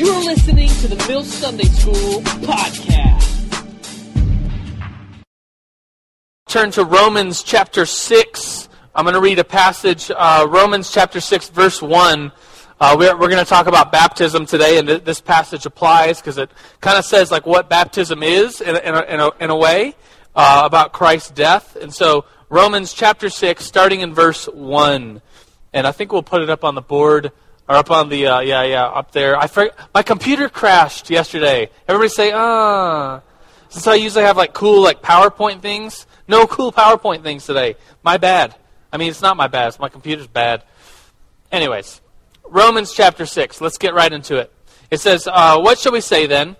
You're listening to the Mill Sunday School podcast. Turn to Romans chapter 6. I'm going to read a passage, uh, Romans chapter 6, verse 1. Uh, we're we're going to talk about baptism today, and th- this passage applies because it kind of says like what baptism is in a, in a, in a, in a way uh, about Christ's death. And so Romans chapter 6, starting in verse 1. And I think we'll put it up on the board or up on the uh, yeah yeah up there. I for, my computer crashed yesterday. Everybody say ah. Since I usually have like cool like PowerPoint things, no cool PowerPoint things today. My bad. I mean, it's not my bad. It's my computer's bad. Anyways, Romans chapter six. Let's get right into it. It says, uh, "What shall we say then?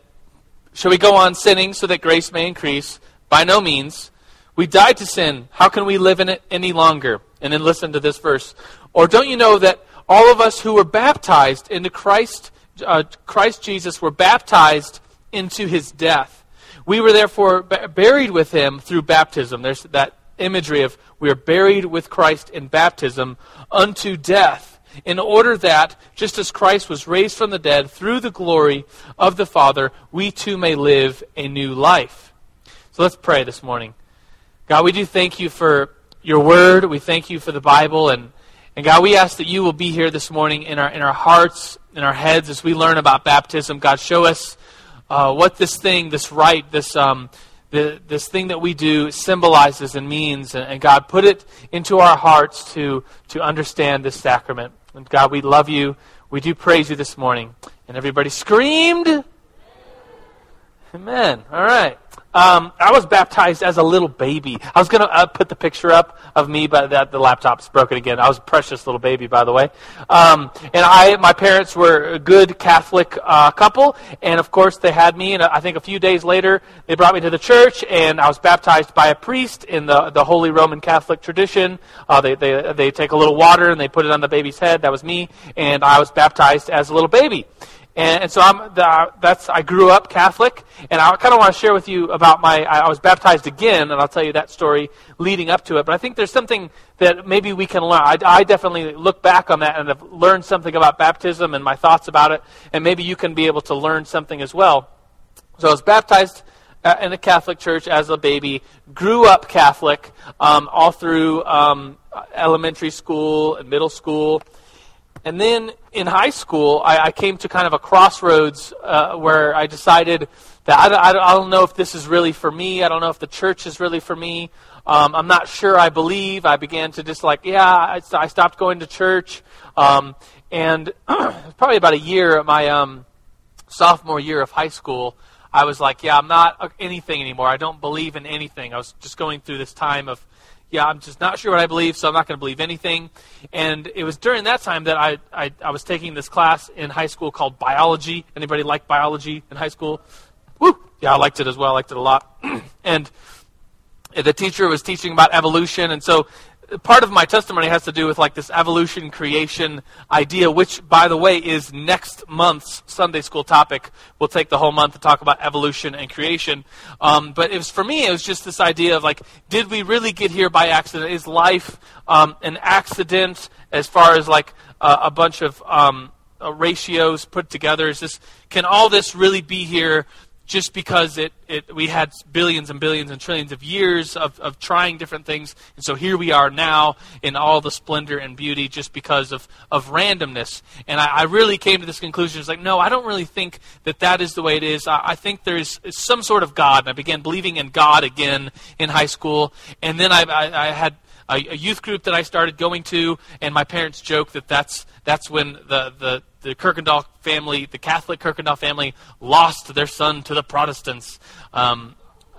Shall we go on sinning so that grace may increase? By no means. We died to sin. How can we live in it any longer?" And then listen to this verse. Or don't you know that all of us who were baptized into Christ, uh, Christ Jesus, were baptized into his death. We were therefore b- buried with him through baptism. There's that imagery of we are buried with Christ in baptism unto death, in order that, just as Christ was raised from the dead through the glory of the Father, we too may live a new life. So let's pray this morning. God, we do thank you for your word. We thank you for the Bible and and God, we ask that you will be here this morning in our, in our hearts, in our heads, as we learn about baptism. God, show us uh, what this thing, this rite, this, um, the, this thing that we do symbolizes and means. And, and, God, put it into our hearts to, to understand this sacrament. And God, we love you. We do praise you this morning. And everybody screamed. Amen. All right. Um, I was baptized as a little baby. I was going to uh, put the picture up of me, but that, the laptop's broken again. I was a precious little baby, by the way. Um, and I, my parents were a good Catholic uh, couple, and of course they had me. And I think a few days later they brought me to the church, and I was baptized by a priest in the the Holy Roman Catholic tradition. Uh, they they they take a little water and they put it on the baby's head. That was me, and I was baptized as a little baby. And, and so I'm, the, that's, I grew up Catholic, and I kind of want to share with you about my, I was baptized again, and I'll tell you that story leading up to it. But I think there's something that maybe we can learn. I, I definitely look back on that and have learned something about baptism and my thoughts about it, and maybe you can be able to learn something as well. So I was baptized uh, in a Catholic church as a baby, grew up Catholic um, all through um, elementary school and middle school. And then in high school, I, I came to kind of a crossroads uh, where I decided that I, I, I, don't know if this is really for me. I don't know if the church is really for me. Um, I'm not sure I believe. I began to just like, yeah, I, I stopped going to church. Um, and probably about a year, my um, sophomore year of high school, I was like, yeah, I'm not anything anymore. I don't believe in anything. I was just going through this time of yeah, I'm just not sure what I believe, so I'm not going to believe anything. And it was during that time that I, I, I was taking this class in high school called biology. Anybody like biology in high school? Woo! Yeah, I liked it as well. I liked it a lot. and the teacher was teaching about evolution, and so part of my testimony has to do with like this evolution creation idea, which, by the way, is next month's Sunday school topic. We'll take the whole month to talk about evolution and creation. Um, but it was for me, it was just this idea of like, did we really get here by accident? Is life um, an accident as far as like uh, a bunch of um, uh, ratios put together? Is this can all this really be here just because it, it, we had billions and billions and trillions of years of, of trying different things. And so here we are now in all the splendor and beauty just because of, of randomness. And I, I really came to this conclusion. It's like, no, I don't really think that that is the way it is. I, I think there's some sort of God. And I began believing in God again in high school. And then I, I, I had a, a youth group that I started going to, and my parents joke that that's, that's when the, the the Kirkendall family, the Catholic Kirkendall family, lost their son to the Protestants. Um,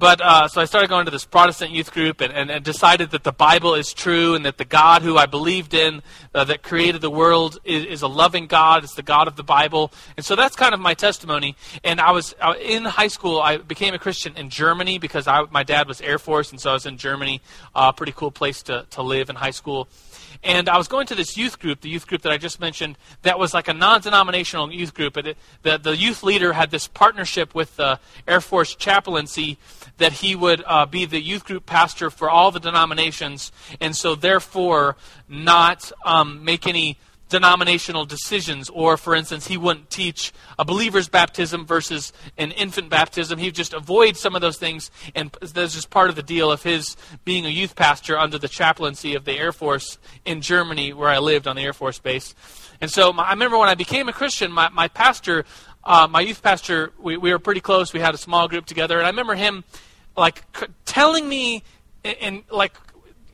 but uh, so I started going to this Protestant youth group and, and, and, decided that the Bible is true and that the God who I believed in, uh, that created the world, is, is, a loving God. It's the God of the Bible. And so that's kind of my testimony. And I was uh, in high school. I became a Christian in Germany because I, my dad was Air Force, and so I was in Germany. A uh, pretty cool place to, to live in high school. And I was going to this youth group, the youth group that I just mentioned, that was like a non denominational youth group. It, the, the youth leader had this partnership with the Air Force chaplaincy that he would uh, be the youth group pastor for all the denominations, and so therefore not um, make any denominational decisions. Or, for instance, he wouldn't teach a believer's baptism versus an infant baptism. He would just avoid some of those things, and that's just part of the deal of his being a youth pastor under the chaplaincy of the Air Force in Germany, where I lived on the Air Force base. And so my, I remember when I became a Christian, my, my pastor, uh, my youth pastor, we, we were pretty close. We had a small group together, and I remember him like telling me, and, and like,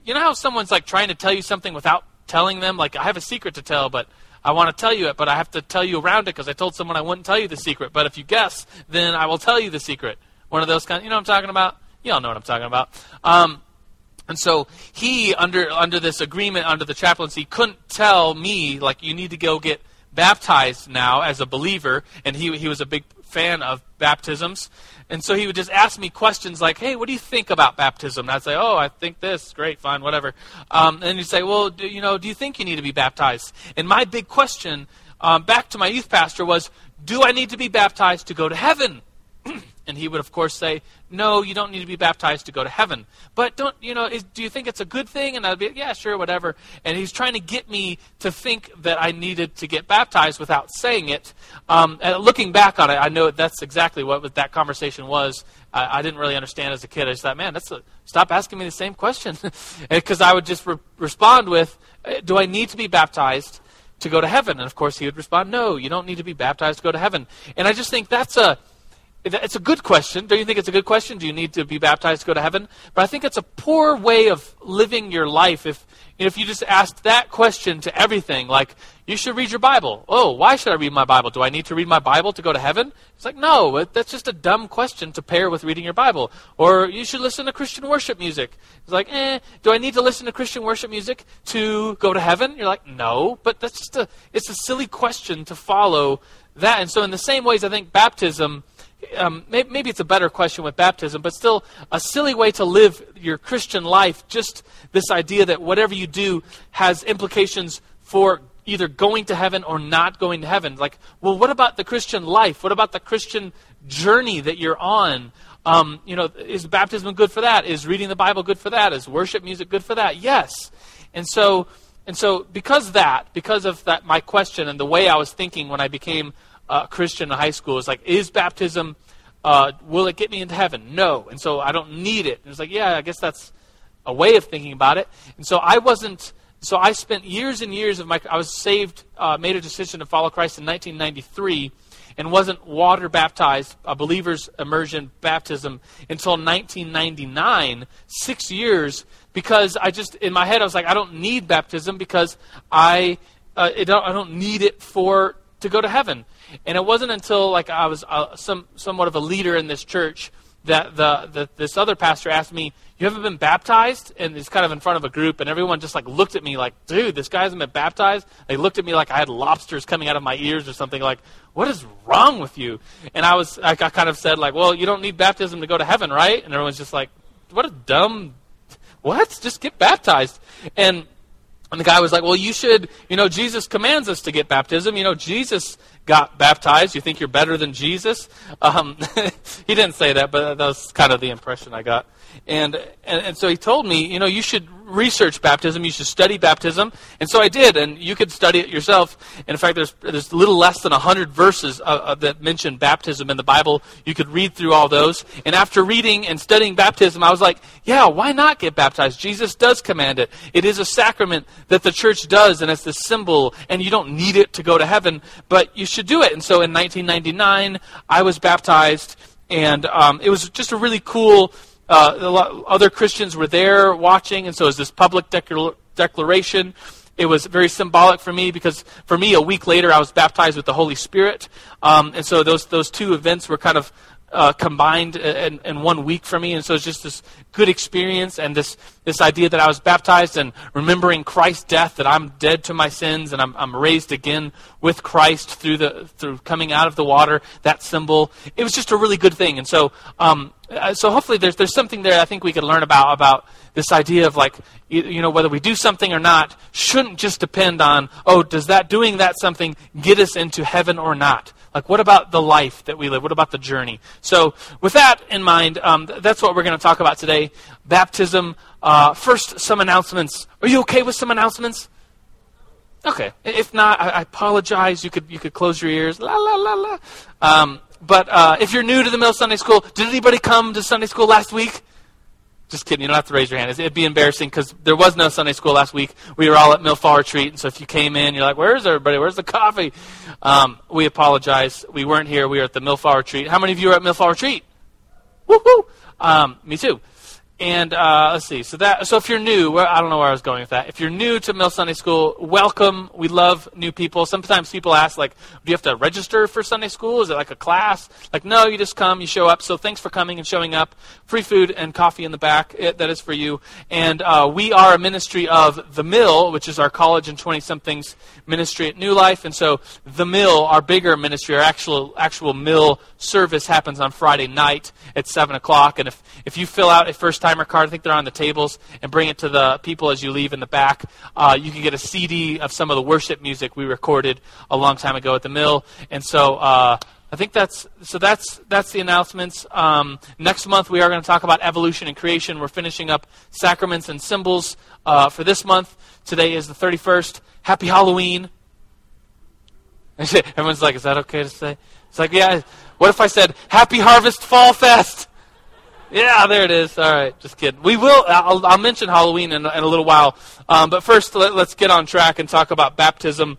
you know how someone's like trying to tell you something without telling them? Like, I have a secret to tell, but I want to tell you it, but I have to tell you around it because I told someone I wouldn't tell you the secret. But if you guess, then I will tell you the secret. One of those kind. You know what I'm talking about? You all know what I'm talking about. Um, and so he, under under this agreement, under the chaplaincy, couldn't tell me like you need to go get baptized now as a believer, and he he was a big fan of baptisms. And so he would just ask me questions like, "Hey, what do you think about baptism?" And I'd say, "Oh, I think this. Great, fine, whatever." Um, and he'd say, "Well, do, you know, do you think you need to be baptized?" And my big question um, back to my youth pastor was, "Do I need to be baptized to go to heaven?" And he would, of course, say, No, you don't need to be baptized to go to heaven. But don't, you know, is, do you think it's a good thing? And I'd be, Yeah, sure, whatever. And he's trying to get me to think that I needed to get baptized without saying it. Um, looking back on it, I know that's exactly what that conversation was. I, I didn't really understand as a kid. I just thought, Man, that's a, stop asking me the same question. Because I would just re- respond with, uh, Do I need to be baptized? To go to heaven. And of course, he would respond, No, you don't need to be baptized to go to heaven. And I just think that's a it's a good question. Don't you think it's a good question? Do you need to be baptized to go to heaven? But I think it's a poor way of living your life if you know, if you just ask that question to everything, like you should read your Bible. Oh, why should I read my Bible? Do I need to read my Bible to go to heaven? It's like no, that's just a dumb question to pair with reading your Bible. Or you should listen to Christian worship music. It's like, eh, do I need to listen to Christian worship music to go to heaven? You're like, no, but that's just a it's a silly question to follow that. And so in the same ways, I think baptism um, maybe, it's a better question with baptism, but still a silly way to live your Christian life. Just this idea that whatever you do has implications for either going to heaven or not going to heaven. Like, well, what about the Christian life? What about the Christian journey that you're on? Um, you know, is baptism good for that? Is reading the Bible good for that? Is worship music good for that? Yes. And so, and so, because that, because of that, my question and the way I was thinking when I became uh, Christian in high school is like, is baptism, uh, will it get me into heaven? No. And so I don't need it. And it's like, yeah, I guess that's a way of thinking about it. And so I wasn't, so I spent years and years of my, I was saved, uh, made a decision to follow Christ in 1993 and wasn't water baptized, a believer's immersion baptism, until 1999, six years, because I just, in my head, I was like, I don't need baptism because I, uh, I don't need it for to go to heaven. And it wasn't until like I was uh, some somewhat of a leader in this church that the, the this other pastor asked me, "You haven't been baptized?" And he's kind of in front of a group, and everyone just like looked at me like, "Dude, this guy hasn't been baptized." They looked at me like I had lobsters coming out of my ears or something. Like, what is wrong with you? And I was I, I kind of said like, "Well, you don't need baptism to go to heaven, right?" And everyone's just like, "What a dumb." What? Just get baptized. And and the guy was like, Well, you should, you know, Jesus commands us to get baptism. You know, Jesus got baptized. You think you're better than Jesus? Um, he didn't say that, but that was kind of the impression I got. And, and, and so he told me, you know, you should research baptism, you should study baptism. And so I did, and you could study it yourself. And in fact, there's, there's little less than 100 verses uh, uh, that mention baptism in the Bible. You could read through all those. And after reading and studying baptism, I was like, yeah, why not get baptized? Jesus does command it. It is a sacrament that the church does, and it's the symbol, and you don't need it to go to heaven, but you should do it. And so in 1999, I was baptized, and um, it was just a really cool uh, other Christians were there watching, and so it was this public declaration. It was very symbolic for me because for me, a week later, I was baptized with the Holy Spirit, um, and so those those two events were kind of uh, combined in, in, one week for me. And so it's just this good experience and this, this idea that I was baptized and remembering Christ's death, that I'm dead to my sins and I'm, I'm raised again with Christ through, the, through coming out of the water, that symbol. It was just a really good thing. And so, um, uh, so hopefully there's, there's something there I think we could learn about, about this idea of like, you, you know, whether we do something or not shouldn't just depend on, oh, does that doing that something get us into heaven or not? Like, what about the life that we live? What about the journey? So, with that in mind, um, that's what we're going to talk about today baptism. Uh, first, some announcements. Are you okay with some announcements? Okay. If not, I, I apologize. You could you could close your ears. La la la la. Um, but uh, if you're new to the Mill Sunday School, did anybody come to Sunday School last week? Just kidding. You don't have to raise your hand. It'd be embarrassing because there was no Sunday school last week. We were all at Mill Retreat, and so if you came in, you're like, "Where's everybody? Where's the coffee?" Um, we apologize. We weren't here. We were at the Mill Retreat. How many of you were at Mill Fall Retreat? Woohoo! Um, me too. And uh, let's see. So that so if you're new, I don't know where I was going with that. If you're new to Mill Sunday School, welcome. We love new people. Sometimes people ask, like, do you have to register for Sunday School? Is it like a class? Like, no, you just come, you show up. So thanks for coming and showing up. Free food and coffee in the back. It, that is for you. And uh, we are a ministry of the Mill, which is our college and twenty somethings ministry at New Life. And so the Mill, our bigger ministry, our actual actual Mill service happens on Friday night at seven o'clock. And if if you fill out a first timer card. I think they're on the tables, and bring it to the people as you leave in the back. Uh, you can get a CD of some of the worship music we recorded a long time ago at the mill, and so. Uh, I think that's so. That's that's the announcements. Um, next month we are going to talk about evolution and creation. We're finishing up sacraments and symbols uh, for this month. Today is the thirty first. Happy Halloween. Everyone's like, "Is that okay to say?" It's like, yeah. What if I said Happy Harvest Fall Fest? Yeah, there it is. All right, just kidding. We will. I'll, I'll mention Halloween in, in, a little while, um, but first let, us get on track and talk about baptism.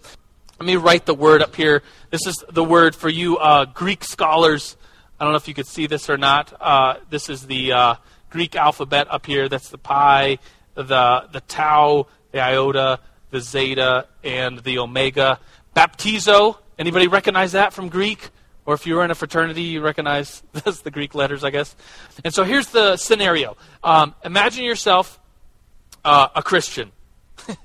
Let me write the word up here. This is the word for you uh, Greek scholars. I don't know if you could see this or not. Uh, this is the uh, Greek alphabet up here. That's the pi, the the tau, the iota, the zeta, and the omega. Baptizo. Anybody recognize that from Greek? Or if you were in a fraternity, you recognize that's the Greek letters, I guess. And so here's the scenario um, Imagine yourself uh, a Christian.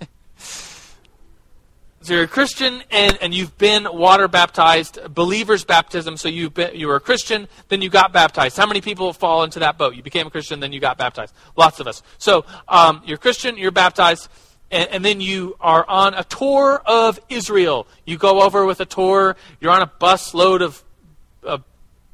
So you're a Christian and, and you've been water baptized, believer's baptism. So you've been, you were a Christian, then you got baptized. How many people fall into that boat? You became a Christian, then you got baptized. Lots of us. So um, you're Christian, you're baptized, and, and, then you are on a tour of Israel. You go over with a tour. You're on a bus load of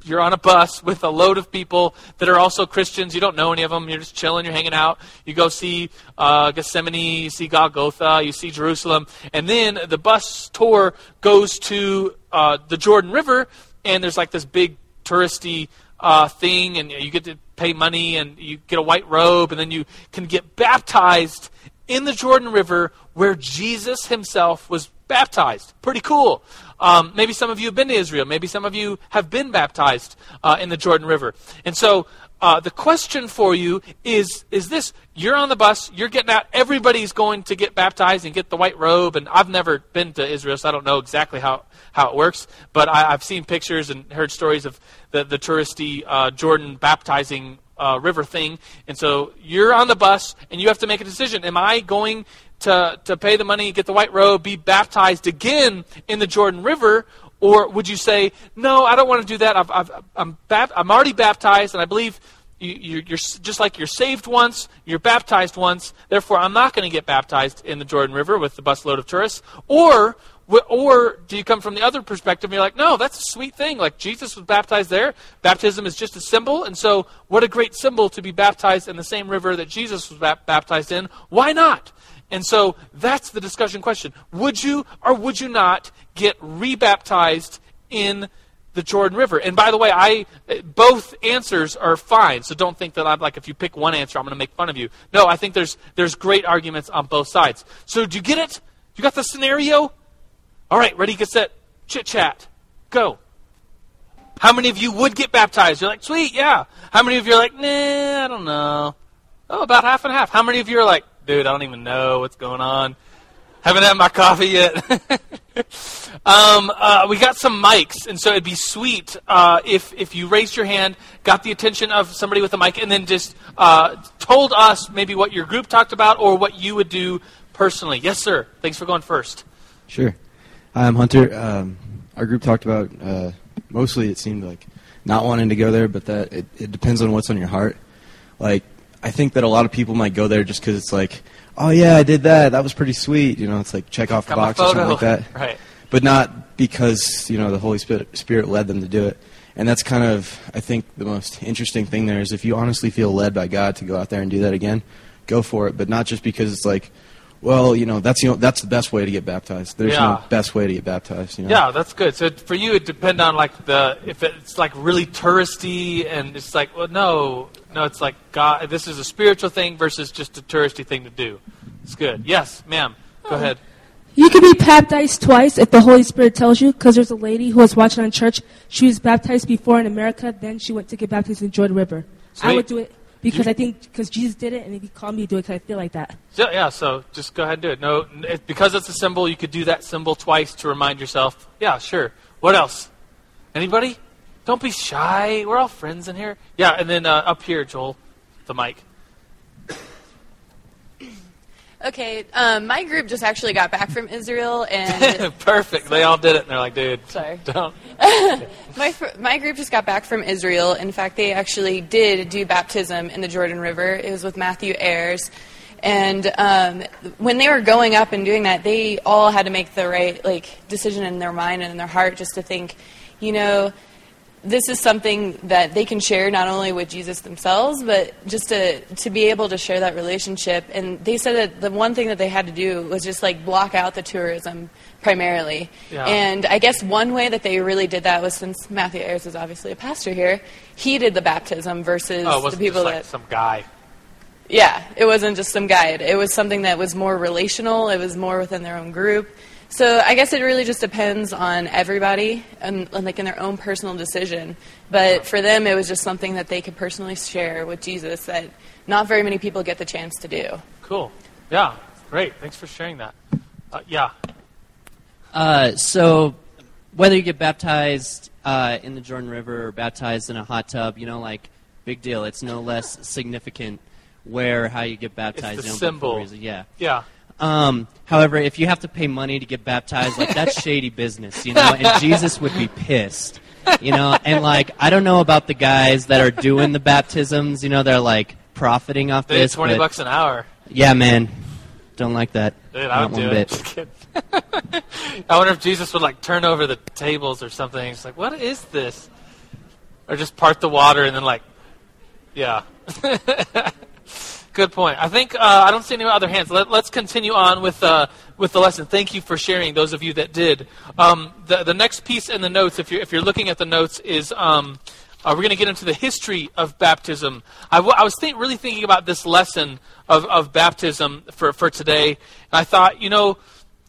you're on a bus with a load of people that are also Christians. You don't know any of them. You're just chilling. You're hanging out. You go see uh, Gethsemane. You see Golgotha. You see Jerusalem. And then the bus tour goes to uh, the Jordan River, and there's like this big touristy uh, thing, and you get to pay money, and you get a white robe, and then you can get baptized in the Jordan River where Jesus himself was baptized. Pretty cool. Um, maybe some of you have been to Israel. Maybe some of you have been baptized uh, in the Jordan River. And so uh, the question for you is is this you're on the bus you're getting out everybody's going to get baptized and get the white robe and i've never been to israel so i don't know exactly how, how it works but I, have seen pictures and heard stories of the, the touristy uh, jordan baptizing uh, river thing and so you're on the bus and you have to make a decision am i going to, to pay the money, get the white robe, be baptized again in the Jordan River? Or would you say, no, I don't want to do that. I've, I've, I'm, bap- I'm already baptized, and I believe you, are just like you're saved once, you're baptized once, therefore I'm not going to get baptized in the Jordan River with the busload of tourists. Or, or do you come from the other perspective and you're like, no, that's a sweet thing. Like Jesus was baptized there. Baptism is just a symbol, and so what a great symbol to be baptized in the same river that Jesus was baptized in. Why not? And so that's the discussion question. Would you or would you not get rebaptized in the Jordan River? And by the way, I both answers are fine. So don't think that I'm like if you pick one answer, I'm going to make fun of you. No, I think there's there's great arguments on both sides. So do you get it? You got the scenario? All right, ready, get set, chit chat, go. How many of you would get baptized? You're like, sweet, yeah. How many of you are like, nah, I don't know. Oh, about half and half. How many of you are like, dude, I don't even know what's going on. Haven't had my coffee yet. um, uh, we got some mics, and so it'd be sweet uh, if if you raised your hand, got the attention of somebody with a mic, and then just uh, told us maybe what your group talked about or what you would do personally. Yes, sir. Thanks for going first. Sure. Hi, I'm Hunter. Um, our group talked about uh, mostly it seemed like not wanting to go there, but that it, it depends on what's on your heart. Like I think that a lot of people might go there just because it's like, oh yeah, I did that. That was pretty sweet. You know, it's like check off the Got box or something like that. Right. But not because you know the Holy Spirit, Spirit led them to do it. And that's kind of, I think, the most interesting thing there is if you honestly feel led by God to go out there and do that again, go for it. But not just because it's like, Well, you know, that's you know, that's the best way to get baptized. There's Yeah. no best way to get baptized. You know? Yeah, that's good. So for you, it depend on like the if it's like really touristy and it's like well, no, no, it's like God. This is a spiritual thing versus just a touristy thing to do. It's good. Yes, ma'am. Go oh. ahead. You can be baptized twice if the Holy Spirit tells you, because there's a lady who was watching on church. She was baptized before in America, then she went to get baptized in the Jordan River. I Sweet. would do it because You- I think because Jesus did it, and if He called me to do it, because I feel like that. So, yeah, so just go ahead and do it. No, it, because it's a symbol, you could do that symbol twice to remind yourself. Yeah, sure. What else? Anybody? Don't be shy. We're all friends in here. Yeah, and then uh, up here, Joel, the mic. Okay, um, my group just actually got back from Israel, and Perfect. They all did it, and they're like, dude, Sorry. don't. my fr- my group just got back from Israel. In fact, they actually did do baptism in the Jordan River. It was with Matthew Ayers, and um, when they were going up and doing that, they all had to make the right like decision in their mind and in their heart, just to think, you know. This is something that they can share not only with Jesus themselves, but just to to be able to share that relationship. And they said that the one thing that they had to do was just like block out the tourism primarily. Yeah. And I guess one way that they really did that was since Matthew Ayers is obviously a pastor here, he did the baptism versus Oh, the wasn't people just like that. some guy. Yeah, it wasn't just some guy. It was something that was more relational. It was more within their own group. So I guess it really just depends on everybody and, and like in their own personal decision. But for them, it was just something that they could personally share with Jesus that not very many people get the chance to do. Cool. Yeah, great. Thanks for sharing that. Uh, yeah. Uh, so, whether you get baptized uh, in the Jordan River or baptized in a hot tub, you know, like, big deal. It's no less significant where how you get baptized. It's the you know, symbol. Yeah. Yeah. Um, however, if you have to pay money to get baptized, like that's shady business, you know. And Jesus would be pissed, you know. And like, I don't know about the guys that are doing the baptisms, you know, they're like profiting off They did this. 20 but- bucks an hour. Yeah, man. Don't like that. Dude, I Not would do one it. bit. Just kidding. I wonder if Jesus would like turn over the tables or something. He's like, "What is this?" Or just part the water and then like, yeah. Good point. I think uh, I don't see any other hands. Let, us continue on with uh, with the lesson. Thank you for sharing. Those of you that did. Um, the the next piece in the notes, if you're if you're looking at the notes, is. Um, uh, we're going to get into the history of baptism. I, w- I was think, really thinking about this lesson of, of baptism for, for today. And I thought, you know,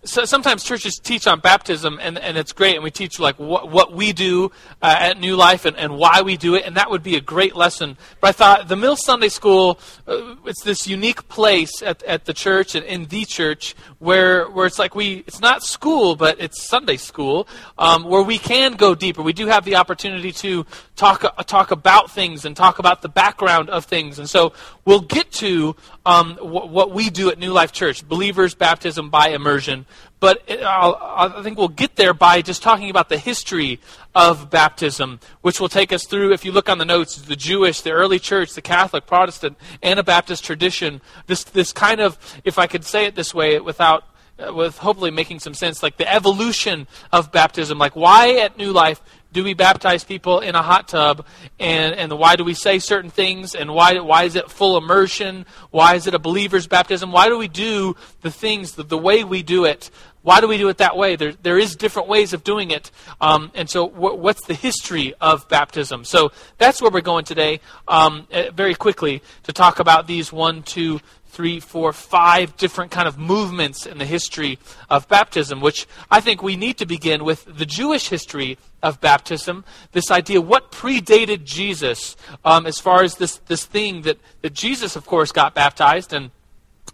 so sometimes churches teach on baptism, and, and it's great, and we teach like what, what we do uh, at New Life and, and why we do it, and that would be a great lesson. But I thought the Mill Sunday School, uh, it's this unique place at, at the church and in the church where where it's like we, it's not school, but it's Sunday school, um, where we can go deeper. We do have the opportunity to talk uh, talk about things and talk about the background of things, and so we'll get to um, wh- what we do at New Life Church, believers baptism by immersion. But it, I'll, I think we'll get there by just talking about the history of baptism, which will take us through, if you look on the notes, the Jewish, the early church, the Catholic, Protestant, Anabaptist tradition. This, this kind of, if I could say it this way without, uh, with hopefully making some sense, like the evolution of baptism. Like, why at New Life do we baptize people in a hot tub? And, and why do we say certain things? And why, why is it full immersion? Why is it a believer's baptism? Why do we do the things the, the way we do it? Why do we do it that way? There, there is different ways of doing it. Um, and so wh- what's the history of baptism? So that's where we're going today. Um, uh, very quickly to talk about these one two three, four, five different kind of movements in the history of baptism, which I think we need to begin with the Jewish history of baptism. This idea, what predated Jesus, um, as far as this this thing that that Jesus, of course, got baptized and.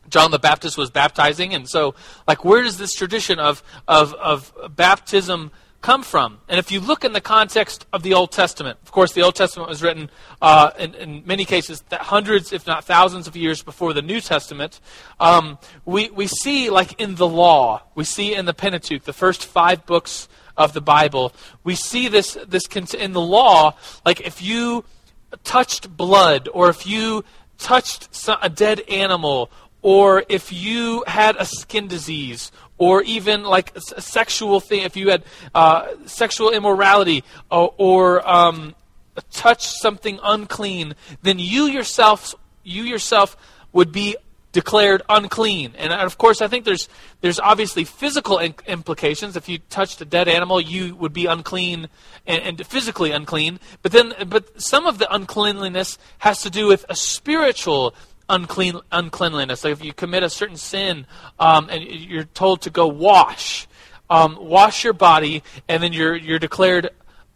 John the Baptist was baptizing, and so, like, where does this tradition of, of, of baptism come from? And if you look in the context of the Old Testament, of course, the Old Testament was written uh, in, in many cases hundreds, if not thousands, of years before the New Testament. Um, we, we see, like, in the law, we see in the Pentateuch, the first five books of the Bible, we see this, this in the law, like, if you touched blood, or if you touched a dead animal, or if you had a skin disease, or even like a sexual thing, if you had uh, sexual immorality, or, or um, touched something unclean, then you yourself, you yourself would be declared unclean. And of course, I think there's there's obviously physical in- implications. If you touched a dead animal, you would be unclean and, and, physically unclean. But then, but some of the uncleanliness has to do with a spiritual unclean uncleanliness. Like if you commit a certain sin, um, and you're told to go wash, um, wash your body, and then you're you're declared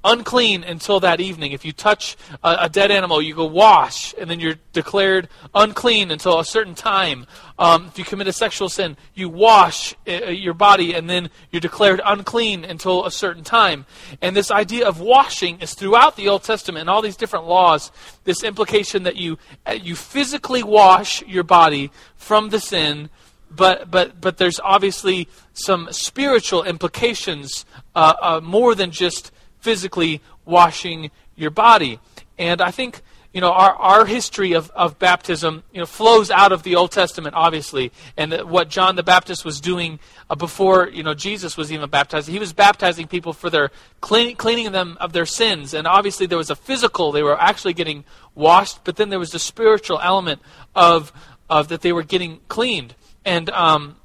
unclean until that evening. If you touch a, a, dead animal, you go wash, and then you're declared unclean until a certain time. Um, if you commit a sexual sin, you wash uh, your body, and then you're declared unclean until a certain time. And this idea of washing is throughout the Old Testament and all these different laws. This implication that you uh, you physically wash your body from the sin. But, but, but there's obviously some spiritual implications uh, uh more than just physically washing your body. And I think you know our, our history of, of baptism you know flows out of the Old Testament obviously. And what John the Baptist was doing uh, before you know Jesus was even baptized he was baptizing people for their clean, cleaning them of their sins. And obviously there was a physical they were actually getting washed but then there was the spiritual element of of that they were getting cleaned. And um,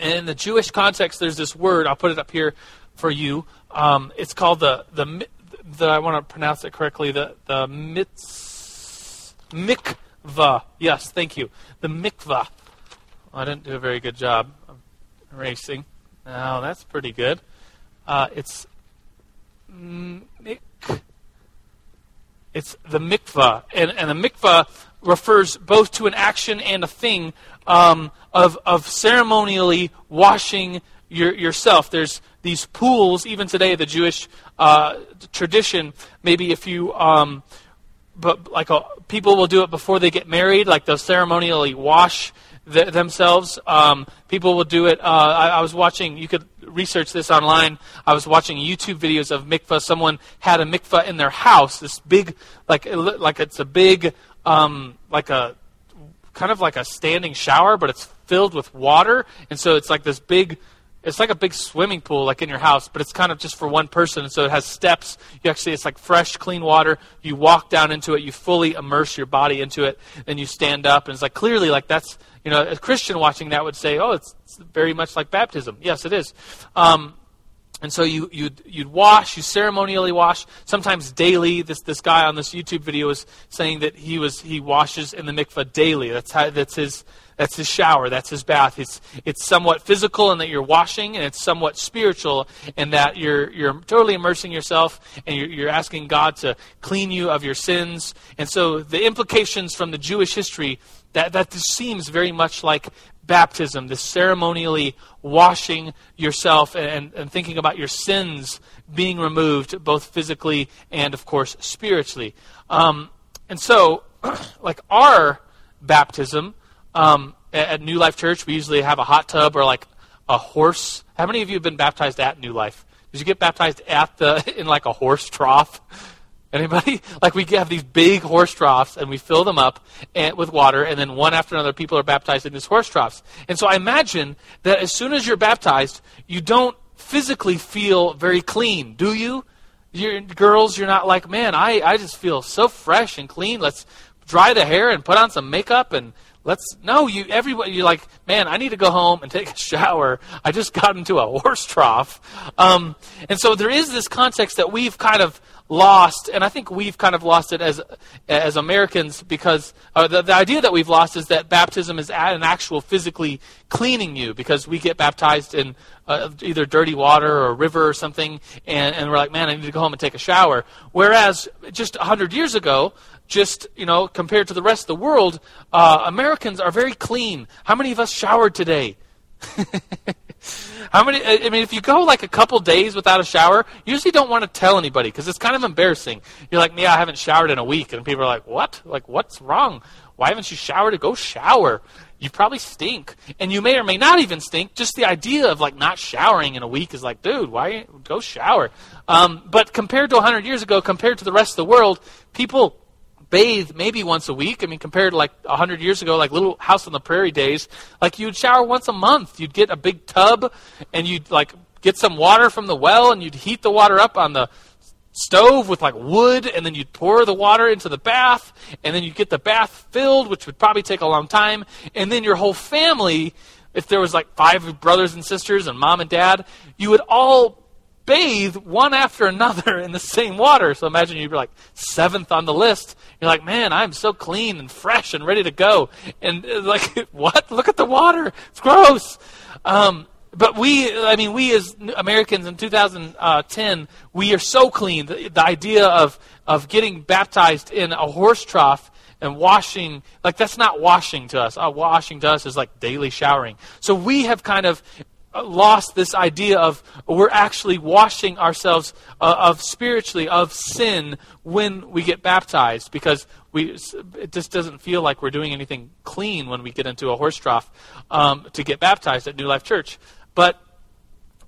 in the Jewish context there's this word I'll put it up here for you um, it's called the the the I want to pronounce it correctly. The the mitz, mikvah. Yes, thank you. The mikvah. I didn't do a very good job of erasing. Now that's pretty good. Uh, it's mik. It's the mikvah, and and the mikvah refers both to an action and a thing um, of of ceremonially washing your, yourself. There's these pools, even today, the Jewish uh, tradition, maybe if you, um, but like a, uh, people will do it before they get married, like they'll ceremonially wash th- themselves. Um, people will do it. Uh, I, I, was watching, you could research this online. I was watching YouTube videos of mikvah. Someone had a mikvah in their house, this big, like, like it's a big, um, like a, kind of like a standing shower, but it's filled with water. And so it's like this big, it's like a big swimming pool, like in your house, but it's kind of just for one person. And so it has steps. You actually, it's like fresh, clean water. You walk down into it. You fully immerse your body into it. and you stand up, and it's like clearly, like that's you know, a Christian watching that would say, "Oh, it's, it's very much like baptism." Yes, it is. Um, and so you, you'd, you'd wash, you ceremonially wash, sometimes daily. This, this guy on this YouTube video is saying that he, was, he washes in the mikveh daily. That's, how, that's, his, that's his shower, that's his bath. It's, it's somewhat physical in that you're washing, and it's somewhat spiritual in that you're, you're totally immersing yourself and you're, you're asking God to clean you of your sins. And so the implications from the Jewish history that, that this seems very much like baptism, this ceremonially washing yourself and, and thinking about your sins being removed, both physically and, of course, spiritually. Um, and so, like our baptism um, at, New Life Church, we usually have a hot tub or like a horse. How many of you have been baptized at New Life? Did you get baptized at the in like a horse trough? Anybody? Like we have these big horse troughs and we fill them up and, with water, and then one after another, people are baptized in these horse troughs. And so I imagine that as soon as you're baptized, you don't physically feel very clean, do you? You're, girls, you're not like, man, I, I just feel so fresh and clean. Let's dry the hair and put on some makeup and let's no you everybody you're like man i need to go home and take a shower i just got into a horse trough um, and so there is this context that we've kind of lost, and I think we've kind of lost it as as Americans because uh, the, the idea that we've lost is that baptism is an actual physically cleaning you because we get baptized in uh, either dirty water or a river or something, and, and we're like, man, I need to go home and take a shower. Whereas just hundred years ago, just you know, compared to the rest of the world, uh, Americans are very clean. How many of us showered today? How many? I mean, if you go like a couple days without a shower, you usually don't want to tell anybody because it's kind of embarrassing. You're like, "Yeah, I haven't showered in a week," and people are like, "What? Like, what's wrong? Why haven't you showered? Go shower. You probably stink, and you may or may not even stink. Just the idea of like not showering in a week is like, dude, why go shower? Um, but compared to 100 years ago, compared to the rest of the world, people bathe maybe once a week. I mean, compared to like 100 years ago, like little house on the prairie days, like you'd shower once a month. You'd get a big tub and you'd like get some water from the well and you'd heat the water up on the stove with like wood, and then you'd pour the water into the bath, and then you'd get the bath filled, which would probably take a long time, and then your whole family, if there was like five brothers and sisters and mom and dad, you would all bathe one after another in the same water. So imagine you'd be like seventh on the list. You're like, man, I'm so clean and fresh and ready to go. And uh, like, what? Look at the water. It's gross. Um, but we, I mean, we as Americans in 2010, we are so clean. The, the idea of, of getting baptized in a horse trough and washing, like that's not washing to us. Uh, washing to us is like daily showering. So we have kind of lost this idea of we're actually washing ourselves uh, of spiritually of sin when we get baptized because we it just doesn't feel like we're doing anything clean when we get into a horse trough um, to get baptized at New Life Church. But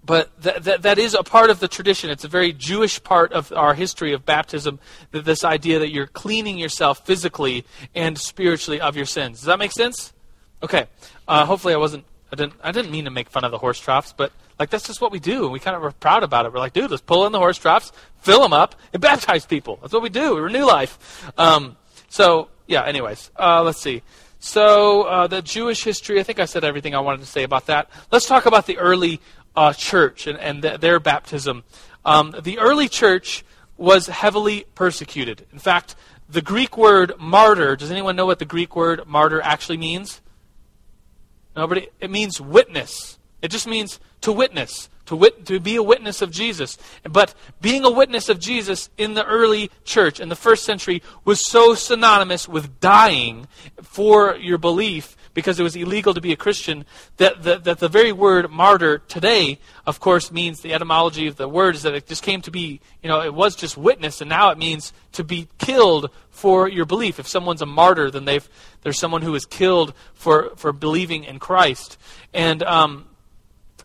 but that, that, that is a part of the tradition. It's a very Jewish part of our history of baptism, that this idea that you're cleaning yourself physically and spiritually of your sins. Does that make sense? Okay. Uh, hopefully, I wasn't I didn't I didn't mean to make fun of the horse troughs, but like that's just what we do, and we kind of are proud about it. We're like, dude, let's pull in the horse troughs, fill them up, and baptize people. That's what we do. We renew life. Um, so yeah. Anyways, uh, let's see. So uh, the Jewish history. I think I said everything I wanted to say about that. Let's talk about the early uh, church and, and th- their baptism. Um, the early church was heavily persecuted. In fact, the Greek word martyr. Does anyone know what the Greek word martyr actually means? Nobody. It means witness. It just means to witness, to wit, to be a witness of Jesus. But being a witness of Jesus in the early church in the first century was so synonymous with dying for your belief because it was illegal to be a Christian, that the, that the very word martyr today, of course, means the etymology of the word is that it just came to be, you know, it was just witness, and now it means to be killed for your belief. If someone's a martyr, then they've, there's someone who is killed for, for believing in Christ. And, um,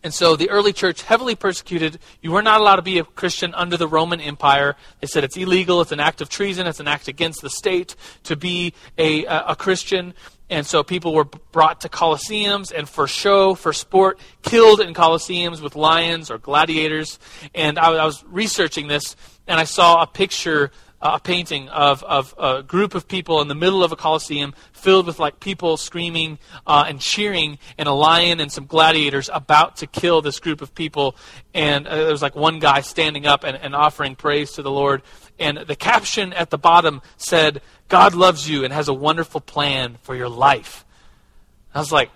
and so the early church, heavily persecuted. You were not allowed to be a Christian under the Roman Empire. They said it's illegal, it's an act of treason, it's an act against the state to be a, a, a Christian. And so people were brought to colosseums and for show, for sport, killed in colosseums with lions or gladiators. And I, I was researching this, and I saw a picture a painting of, of a group of people in the middle of a coliseum filled with like people screaming uh, and cheering and a lion and some gladiators about to kill this group of people and uh, there was like one guy standing up and, and offering praise to the lord and the caption at the bottom said god loves you and has a wonderful plan for your life i was like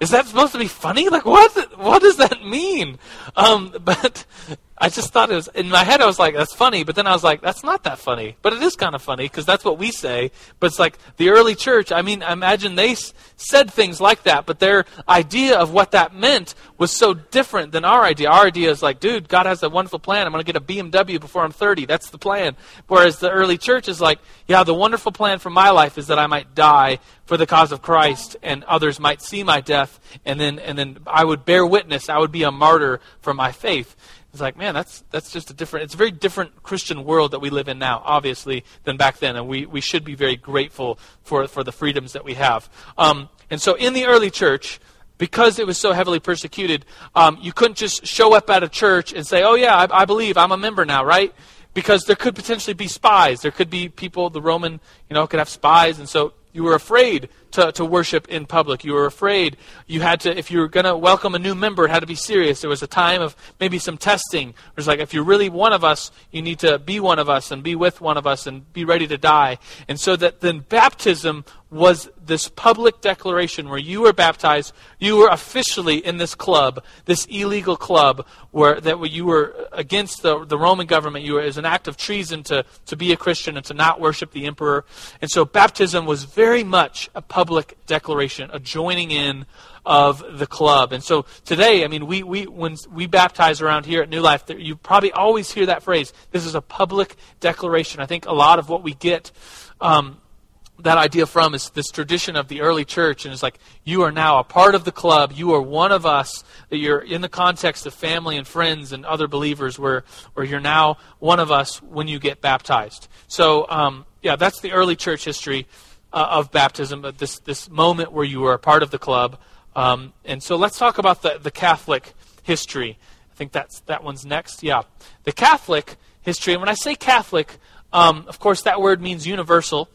is that supposed to be funny? Like, what? What does that mean? Um, but I just thought it was in my head. I was like, "That's funny," but then I was like, "That's not that funny." But it is kind of funny because that's what we say. But it's like the early church. I mean, imagine they s- said things like that, but their idea of what that meant was so different than our idea. Our idea is like, "Dude, God has a wonderful plan. I'm going to get a BMW before I'm 30. That's the plan." Whereas the early church is like, "Yeah, the wonderful plan for my life is that I might die for the cause of Christ, and others might see my death, and then and then I would bear witness. I would be a martyr for my faith." It's like, man, that's that's just a different. It's a very different Christian world that we live in now, obviously, than back then, and we, we should be very grateful for for the freedoms that we have. Um, and so, in the early church, because it was so heavily persecuted, um, you couldn't just show up at a church and say, "Oh yeah, I, I believe I'm a member now," right? Because there could potentially be spies. There could be people. The Roman, you know, could have spies, and so you were afraid to, to worship in public. You were afraid. You had to, if you were going to welcome a new member, it had to be serious. There was a time of maybe some testing. It was like, if you're really one of us, you need to be one of us and be with one of us and be ready to die. And so that then baptism was this public declaration where you were baptized, you were officially in this club, this illegal club, where that you were against the, the Roman government. You were as an act of treason to, to be a Christian and to not worship the emperor. And so baptism was very much a public declaration, a joining in of the club. And so today, I mean, we, we when we baptize around here at New Life, you probably always hear that phrase. This is a public declaration. I think a lot of what we get. Um, that idea from is this tradition of the early church, and it's like you are now a part of the club. You are one of us. That you're in the context of family and friends and other believers, where where you're now one of us when you get baptized. So um, yeah, that's the early church history uh, of baptism. This this moment where you were a part of the club. Um, and so let's talk about the the Catholic history. I think that's that one's next. Yeah, the Catholic history. And when I say Catholic, um, of course, that word means universal.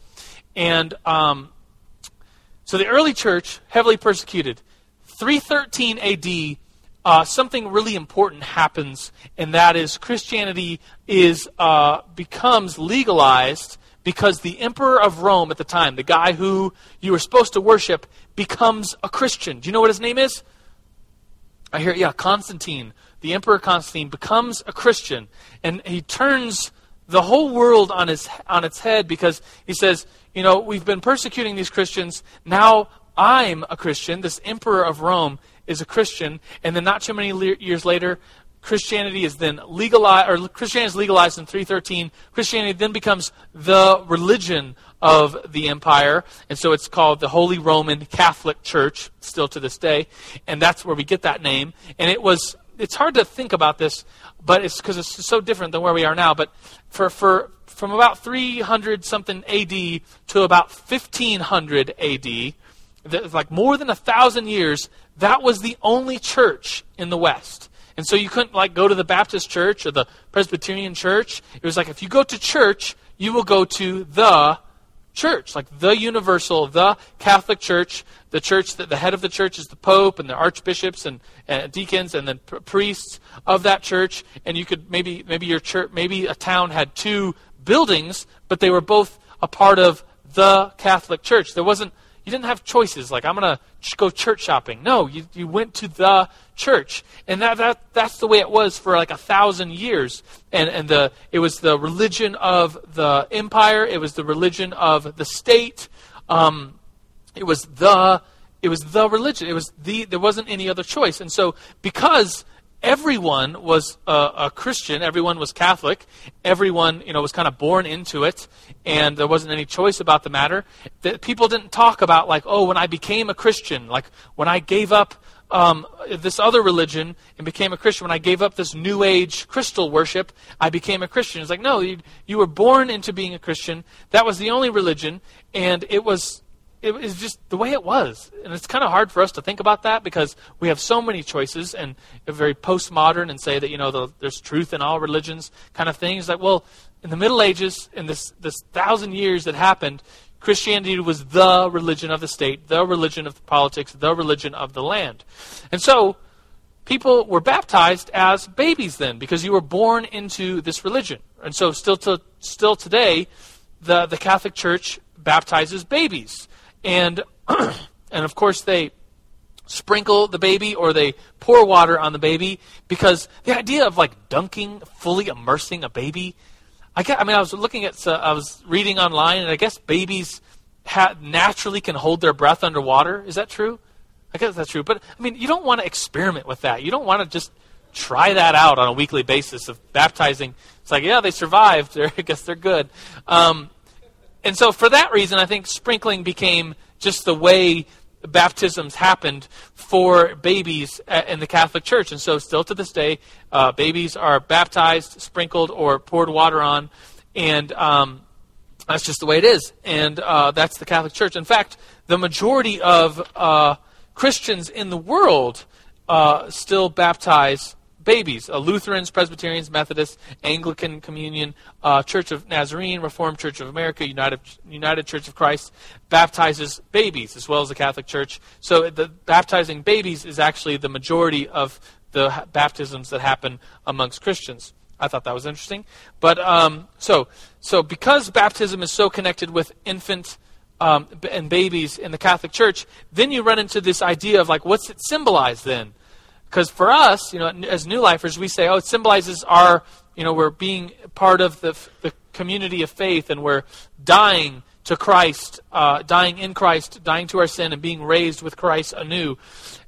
And um, so the early church, heavily persecuted. 313 AD, uh, something really important happens, and that is Christianity is uh, becomes legalized because the emperor of Rome at the time, the guy who you were supposed to worship, becomes a Christian. Do you know what his name is? I hear, yeah, Constantine. The emperor Constantine becomes a Christian, and he turns the whole world on his on its head because he says, you know, we've been persecuting these Christians. Now I'm a Christian. This emperor of Rome is a Christian, and then not too many le- years later, Christianity is then legalized, or Christianity is legalized in 313. Christianity then becomes the religion of the empire, and so it's called the Holy Roman Catholic Church, still to this day, and that's where we get that name. And it was, it's hard to think about this, but it's because it's so different than where we are now. But for, for from about 300 something AD to about 1500 AD, like more than a thousand years, that was the only church in the West. And so you couldn't like go to the Baptist church or the Presbyterian church. It was like if you go to church, you will go to the church, like the universal, the Catholic Church, the church that the head of the church is the Pope and the archbishops and, and deacons and then pr- priests of that church. And you could maybe maybe your church, maybe a town had two buildings, but they were both a part of the Catholic Church. There wasn't you didn't have choices like I'm going to ch- go church shopping. No, you, you went to the church, and that, that that's the way it was for like a thousand years. And and the it was the religion of the empire. It was the religion of the state. Um, it was the it was the religion. It was the there wasn't any other choice. And so because everyone was a, a, Christian, everyone was Catholic, everyone you know was kind of born into it, and there wasn't any choice about the matter. That people didn't talk about like, oh, when I became a Christian, like when I gave up um, this other religion and became a Christian, when I gave up this New Age crystal worship, I became a Christian. It's like, no, you, you were born into being a Christian. That was the only religion, and it was it was just the way it was. And it's kind of hard for us to think about that because we have so many choices and very postmodern and say that, you know, the, there's truth in all religions kind of things. Like, well, in the Middle Ages, in this, this thousand years that happened, Christianity was the religion of the state, the religion of the politics, the religion of the land. And so people were baptized as babies then because you were born into this religion. And so still to, still today, the, the Catholic Church baptizes babies and and of course they sprinkle the baby or they pour water on the baby because the idea of like dunking, fully immersing a baby. I get, I mean, I was looking at, uh, I was reading online, and I guess babies ha- naturally can hold their breath underwater. Is that true? I guess that's true. But I mean, you don't want to experiment with that. You don't want to just try that out on a weekly basis of baptizing. It's like, yeah, they survived. I guess they're good. Um, and so, for that reason, I think sprinkling became just the way baptisms happened for babies in the Catholic Church. And so, still to this day, uh, babies are baptized, sprinkled, or poured water on. And um, that's just the way it is. And uh, that's the Catholic Church. In fact, the majority of uh, Christians in the world uh, still baptize babies uh, Lutherans, Presbyterians, Methodists, Anglican Communion, uh, Church of Nazarene, Reformed Church of America, United, United Church of Christ baptizes babies as well as the Catholic Church. So the baptizing babies is actually the majority of the baptisms that happen amongst Christians. I thought that was interesting. But um, so so because baptism is so connected with infant um, and babies in the Catholic Church, then you run into this idea of like, what's it symbolize then? Because for us, you know, as new lifers, we say, oh, it symbolizes our, you know, we're being part of the, the community of faith and we're dying to Christ, uh, dying in Christ, dying to our sin and being raised with Christ anew.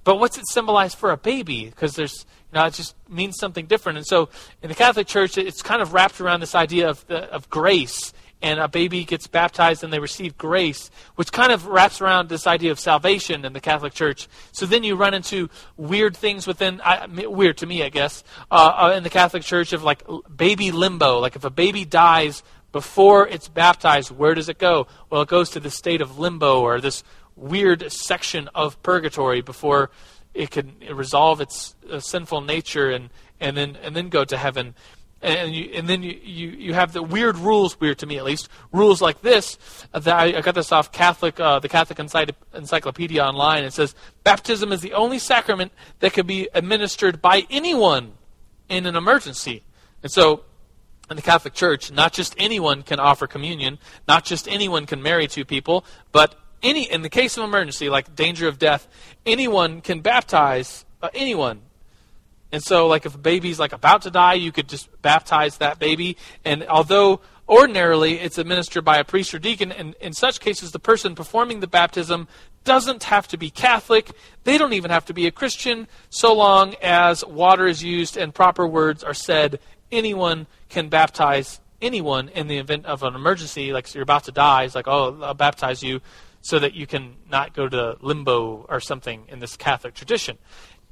But what's it symbolize for a baby? Because there's, you know, it just means something different. And so in the Catholic Church, it's kind of wrapped around this idea of, the, of grace and a baby gets baptized and they receive grace, which kind of wraps around this idea of salvation in the Catholic Church. So then you run into weird things within, uh, weird to me, I guess, uh, uh, in the Catholic Church of like baby limbo. Like if a baby dies before it's baptized, where does it go? Well, it goes to the state of limbo or this weird section of purgatory before it can resolve its uh, sinful nature and, and then and then go to heaven. And you, and then you, you, you have the weird rules, weird to me at least, rules like this. uh, That I, I got this off Catholic, uh, the Catholic Encycl- Encyclopedia online. It says baptism is the only sacrament that can be administered by anyone in an emergency. And so, in the Catholic Church, not just anyone can offer communion, not just anyone can marry two people, but any in the case of emergency, like danger of death, anyone can baptize uh, anyone. And so, like, if a baby's like about to die, you could just baptize that baby. And although ordinarily it's administered by a priest or deacon, and in such cases, the person performing the baptism doesn't have to be Catholic. They don't even have to be a Christian, so long as water is used and proper words are said. Anyone can baptize anyone in the event of an emergency, like so you're about to die. It's like, oh, I'll baptize you so that you can not go to limbo or something in this Catholic tradition.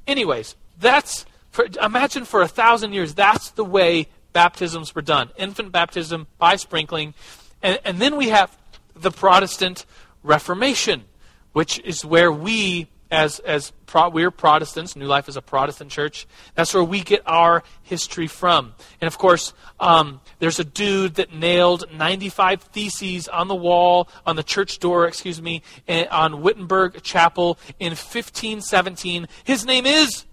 Anyways, that's for, imagine for a thousand years that's the way baptisms were done: infant baptism by sprinkling, and, and then we have the Protestant Reformation, which is where we, as as pro, we're Protestants, New Life is a Protestant church. That's where we get our history from. And of course, um, there's a dude that nailed 95 theses on the wall, on the church door, excuse me, eh, on Wittenberg Chapel in 1517. His name is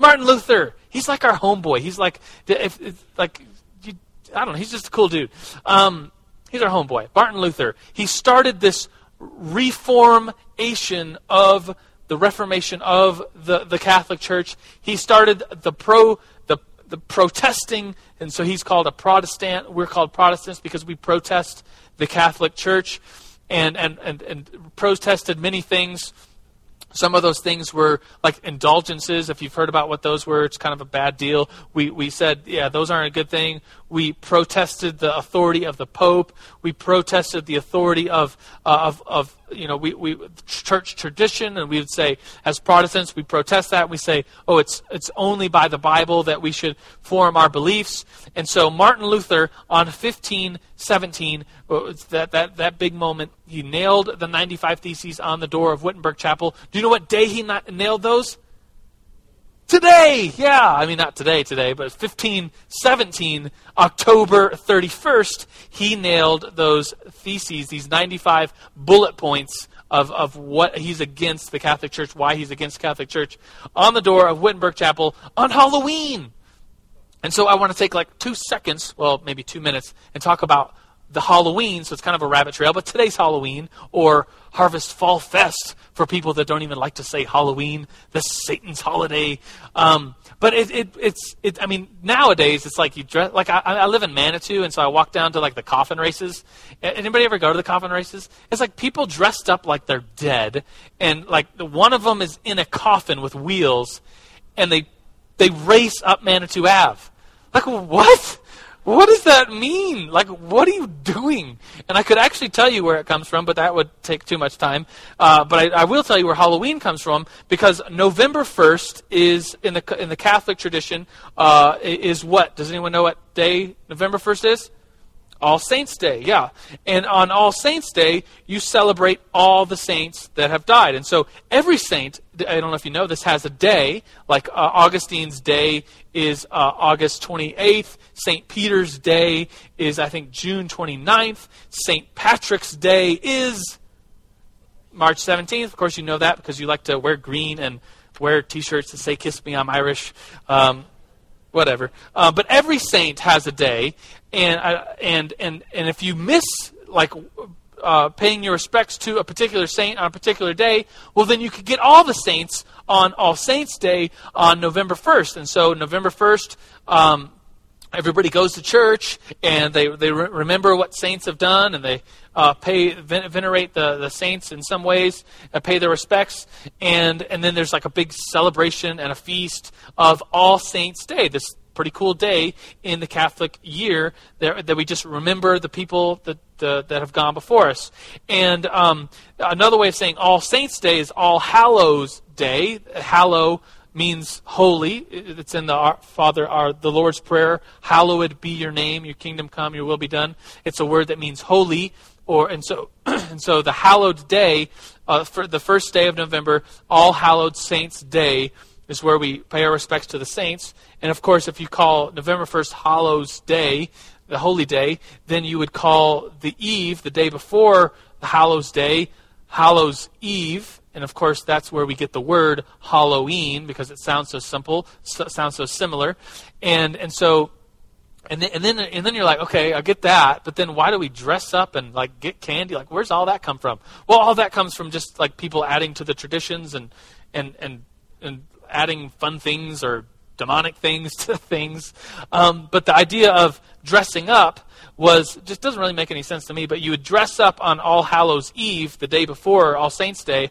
Martin Luther. He's like our homeboy. He's like, if, if like, you, I don't know. He's just a cool dude. Um, he's our homeboy, Martin Luther. He started this reformation of the Reformation of the, the Catholic Church. He started the pro the the protesting, and so he's called a Protestant. We're called Protestants because we protest the Catholic Church, and and and, and protested many things. Some of those things were like indulgences. If you've heard about what those were, it's kind of a bad deal. We, we said, yeah, those aren't a good thing. We protested the authority of the Pope. We protested the authority of, uh, of, of you know, we, we, church tradition. And we would say, as Protestants, we protest that. We say, oh, it's, it's only by the Bible that we should form our beliefs. And so Martin Luther on 1517, uh, that, that, that big moment, he nailed the 95 Theses on the door of Wittenberg Chapel. Do you know what day he nailed those? Today! Yeah, I mean, not today, today, but 1517, October 31st, he nailed those theses, these 95 bullet points of, of what he's against the Catholic Church, why he's against Catholic Church, on the door of Wittenberg Chapel on Halloween. And so I want to take like two seconds, well, maybe two minutes, and talk about the Halloween, so it's kind of a rabbit trail, but today's Halloween, or Harvest Fall Fest for people that don't even like to say Halloween, the Satan's holiday. Um, but it, it, it's, it, I mean, nowadays it's like you dress, like I, I live in Manitou, and so I walk down to like the coffin races. Anybody ever go to the coffin races? It's like people dressed up like they're dead, and like one of them is in a coffin with wheels, and they, they race up Manitou Ave. Like, what? What does that mean? Like, what are you doing? And I could actually tell you where it comes from, but that would take too much time. Uh, but I, I, will tell you where Halloween comes from because November first is in the in the Catholic tradition uh, is what? Does anyone know what day November first is? All Saints Day, yeah. And on All Saints Day, you celebrate all the saints that have died. And so every saint, I don't know if you know this, has a day. Like uh, Augustine's day is uh, August 28th. St. Peter's Day is, I think, June 29th. St. Patrick's Day is March 17th. Of course, you know that because you like to wear green and wear t shirts that say, Kiss Me, I'm Irish. Um, whatever. Uh, but every saint has a day, and and and and if you miss like uh, paying your respects to a particular saint on a particular day, well, then you could get all the saints on All Saints Day on November first. And so November first. Um, everybody goes to church and they, they re- remember what saints have done and they uh, pay ven- venerate the, the saints in some ways uh, pay their respects and and then there's like a big celebration and a feast of all saints day this pretty cool day in the catholic year that, that we just remember the people that that have gone before us and um, another way of saying all saints day is all hallows day hallow means holy. It's in the our, Father, our, the Lord's Prayer. Hallowed be your name, your kingdom come, your will be done. It's a word that means holy, or and so and so the hallowed day, uh, for the first day of November, All Hallowed Saints Day. Is where we pay our respects to the saints. And of course, if you call November 1st Hallows Day, the holy day, then you would call the eve, the day before the Hallows Day, Hallows Eve. And of course, that's where we get the word Halloween because it sounds so simple, so, sounds so similar. And, and so and then, and then and then you're like, okay, I get that, but then why do we dress up and like get candy? Like, where's all that come from? Well, all that comes from just like people adding to the traditions and and and and adding fun things or demonic things to things. Um, but the idea of dressing up was just doesn't really make any sense to me. But you would dress up on All Hallows Eve, the day before All Saints Day,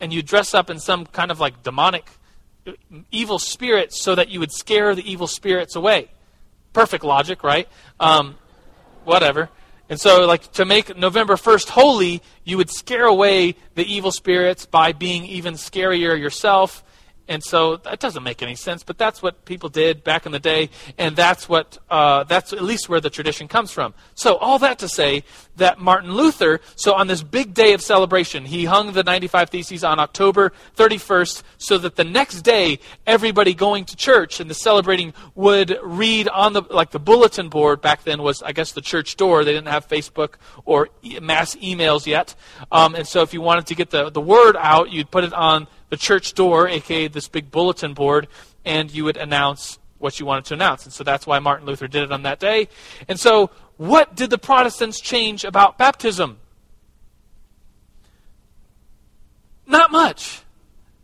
and you dress up in some kind of like demonic evil spirit so that you would scare the evil spirits away perfect logic, right? Um, whatever. And so, like, to make November 1st holy, you would scare away the evil spirits by being even scarier yourself. And so that doesn't make any sense, but that's what people did back in the day, and that's what uh, that's at least where the tradition comes from. So all that to say that Martin Luther, so on this big day of celebration, he hung the 95 Theses on October 31st, so that the next day everybody going to church and the celebrating would read on the like the bulletin board. Back then was I guess the church door. They didn't have Facebook or mass emails yet, um, and so if you wanted to get the the word out, you'd put it on the church door, aka this big bulletin board, and you would announce what you wanted to announce. And so that's why Martin Luther did it on that day. And so, what did the Protestants change about baptism? Not much.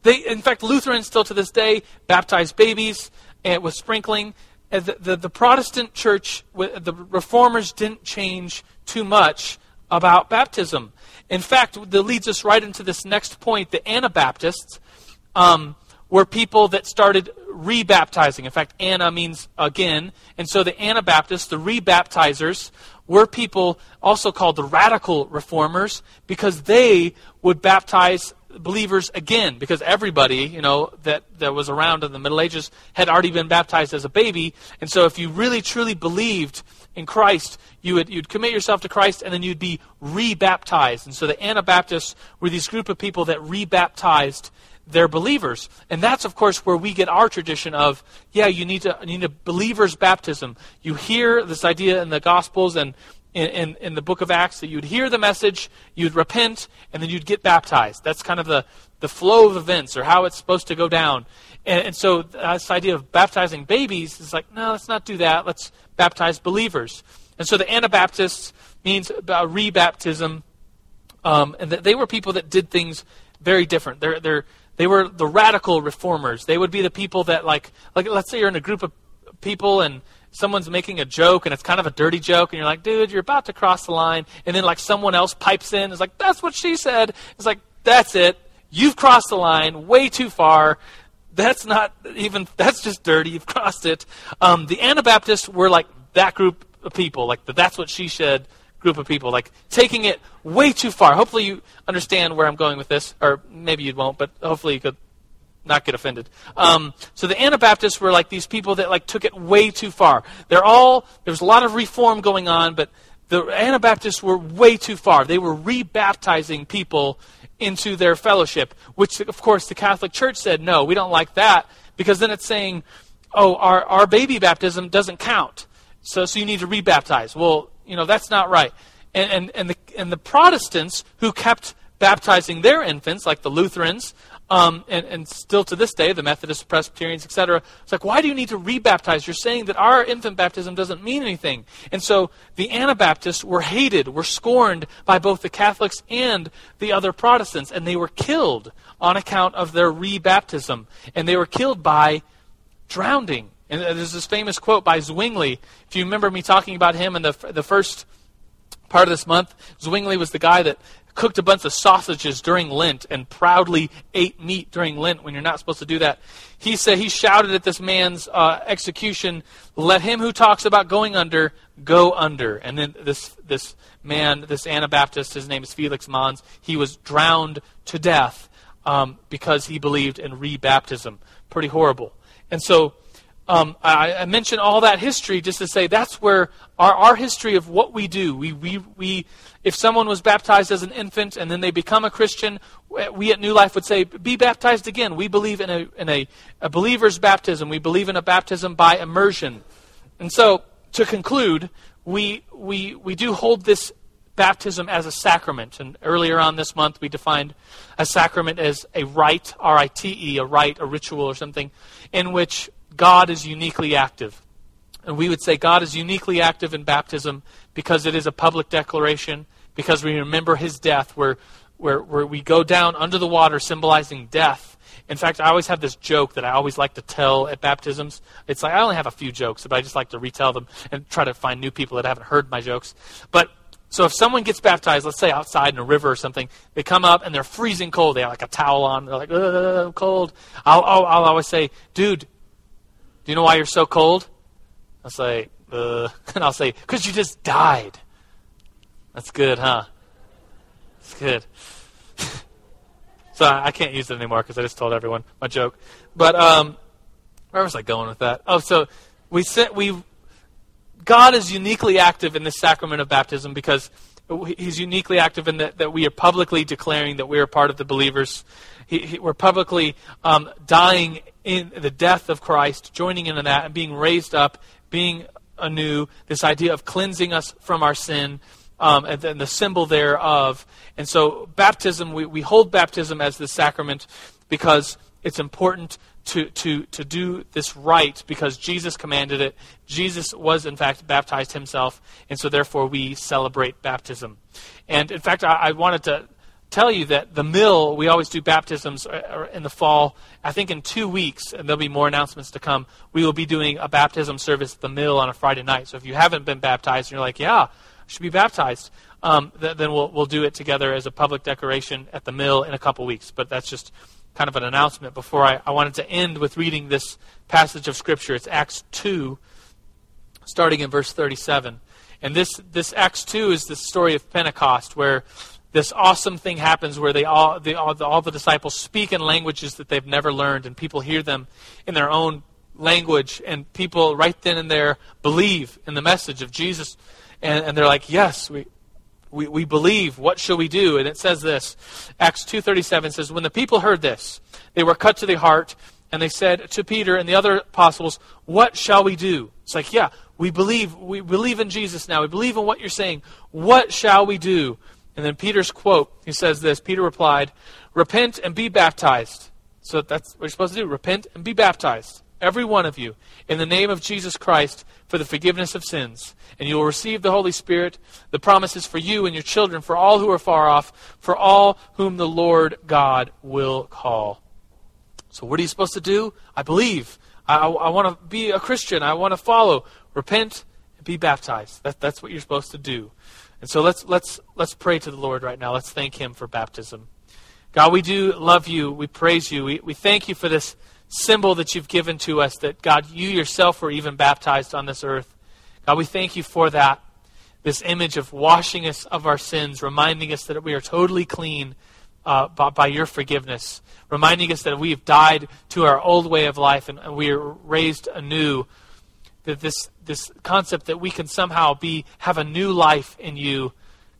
They, in fact, Lutherans still to this day baptize babies and with sprinkling. The, the, the Protestant church, the reformers didn't change too much about baptism. In fact, that leads us right into this next point. The Anabaptists um, were people that started rebaptizing. In fact, Anna means again. And so the Anabaptists, the rebaptizers, were people also called the radical reformers because they would baptize believers again because everybody you know that, that was around in the middle ages had already been baptized as a baby and so if you really truly believed in Christ, you would you'd commit yourself to Christ and then you'd be rebaptized. And so the Anabaptists were these group of people that rebaptized their believers. And that's of course where we get our tradition of, yeah, you need to you need a believer's baptism. You hear this idea in the gospels and in, in, in, the book of Acts that you'd hear the message, you'd repent, and then you'd get baptized. That's kind of the, the flow of events or how it's supposed to go down. And, and so this idea of baptizing babies is like, no, let's not do that. Let's baptize believers. And so the Anabaptists means rebaptism. Um, and they were people that did things very different. They're, they're, they were the radical reformers. They would be the people that, like, like, let's say you're in a group of people and someone's making a joke and it's kind of a dirty joke and you're like, dude, you're about to cross the line. And then, like, someone else pipes in. It's like, that's what she said. It's like, that's it. You've crossed the line way too far. That's not even, that's just dirty. You've crossed it. Um, the Anabaptists were like that group of people, like the that's what she said group of people, like taking it way too far. Hopefully you understand where I'm going with this, or maybe you won't, but hopefully you could not get offended. Um, so the Anabaptists were like these people that like took it way too far. They're all there was a lot of reform going on, but the Anabaptists were way too far. They were rebaptizing people into their fellowship, which, of course, the Catholic Church said, no, we don't like that, because then it's saying, oh, our, our baby baptism doesn't count. So, so you need to rebaptize. Well, you know, that's not right. And, and, and, the, and the Protestants who kept baptizing their infants, like the Lutherans, um, and, and still to this day, the Methodists, Presbyterians, etc. It's like, why do you need to rebaptize? You're saying that our infant baptism doesn't mean anything. And so the Anabaptists were hated, were scorned by both the Catholics and the other Protestants, and they were killed on account of their rebaptism. And they were killed by drowning. And there's this famous quote by Zwingli. If you remember me talking about him in the, the first part of this month, Zwingli was the guy that cooked a bunch of sausages during Lent and proudly ate meat during Lent when you're not supposed to do that. He said he shouted at this man's uh, execution, "Let him who talks about going under go under." And then this this man, this Anabaptist, his name is Felix Manz. He was drowned to death um, because he believed in rebaptism. Pretty horrible. And so um, I, I mention all that history just to say that's where our, our history of what we do. We, we, we, if someone was baptized as an infant and then they become a Christian, we at New Life would say, be baptized again. We believe in a, in a, a believer's baptism. We believe in a baptism by immersion. And so, to conclude, we, we, we do hold this baptism as a sacrament. And earlier on this month, we defined a sacrament as a rite, R I T E, a rite, a ritual, or something, in which God is uniquely active. And we would say God is uniquely active in baptism because it is a public declaration, because we remember his death, where, where, where we go down under the water symbolizing death. In fact, I always have this joke that I always like to tell at baptisms. It's like I only have a few jokes, but I just like to retell them and try to find new people that haven't heard my jokes. But so if someone gets baptized, let's say outside in a river or something, they come up and they're freezing cold. They have like a towel on. They're like, cold. I'll, I'll, I'll, always say, dude, do you know why you're so cold? I'll say, uh, and I'll say, because you just died. That's good, huh? That's good. so I, I can't use it anymore because I just told everyone my joke. But um, where was I going with that? Oh, so we sent we God is uniquely active in the sacrament of baptism because He's uniquely active in that, that we are publicly declaring that we are part of the believers. He, he, we're publicly um, dying in the death of Christ, joining in that, and being raised up, being anew. This idea of cleansing us from our sin, um, and the symbol thereof. And so, baptism, we, we hold baptism as the sacrament because it's important to, to, to do this right because Jesus commanded it. Jesus was, in fact, baptized himself, and so therefore we celebrate baptism. And in fact, I, I wanted to tell you that the mill, we always do baptisms uh, uh, in the fall. I think in two weeks, and there'll be more announcements to come, we will be doing a baptism service at the mill on a Friday night. So if you haven't been baptized and you're like, yeah, I should be baptized, um, th- then we'll, we'll do it together as a public decoration at the mill in a couple weeks. But that's just kind of an announcement before I, I wanted to end with reading this passage of Scripture. It's Acts 2, starting in verse 37. And this, this Acts 2 is the story of Pentecost, where this awesome thing happens where they all, they, all, the, all the disciples speak in languages that they've never learned, and people hear them in their own language, and people right then and there believe in the message of Jesus. And, and they're like, yes, we, we, we believe. What shall we do? And it says this. Acts 2.37 says, When the people heard this, they were cut to the heart, and they said to Peter and the other apostles, What shall we do? It's like, yeah, we believe. We believe in Jesus now. We believe in what you're saying. What shall we do? And then Peter's quote, he says this. Peter replied, Repent and be baptized. So that's what you're supposed to do. Repent and be baptized every one of you, in the name of Jesus Christ for the forgiveness of sins. And you will receive the Holy Spirit. The promises for you and your children, for all who are far off, for all whom the Lord God will call. So, what are you supposed to do? I believe. I, I, I want to be a Christian. I want to follow. Repent and be baptized. That, that's what you're supposed to do. And so let's let's let's pray to the Lord right now. Let's thank Him for baptism. God, we do love you. We praise you. We, we thank you for this symbol that you've given to us that, God, you yourself were even baptized on this earth. God, we thank you for that. This image of washing us of our sins, reminding us that we are totally clean uh, by, by, your forgiveness, reminding us that we have died to our old way of life and, and we are raised anew. That this, this concept that we can somehow be have a new life in you.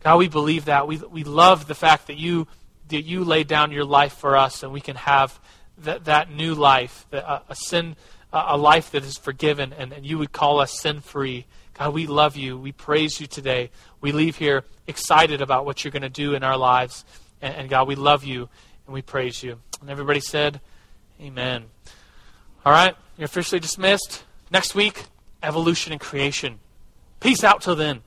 God, we believe that. We, we love the fact that you, that you laid down your life for us and we can have that, that new life, a, a sin, a life that is forgiven, and, and you would call us sin free. God, we love you. We praise you today. We leave here excited about what you're going to do in our lives. And, and, God, we love you and we praise you. And everybody said, Amen. All right, you're officially dismissed. Next week, evolution and creation. Peace out till then.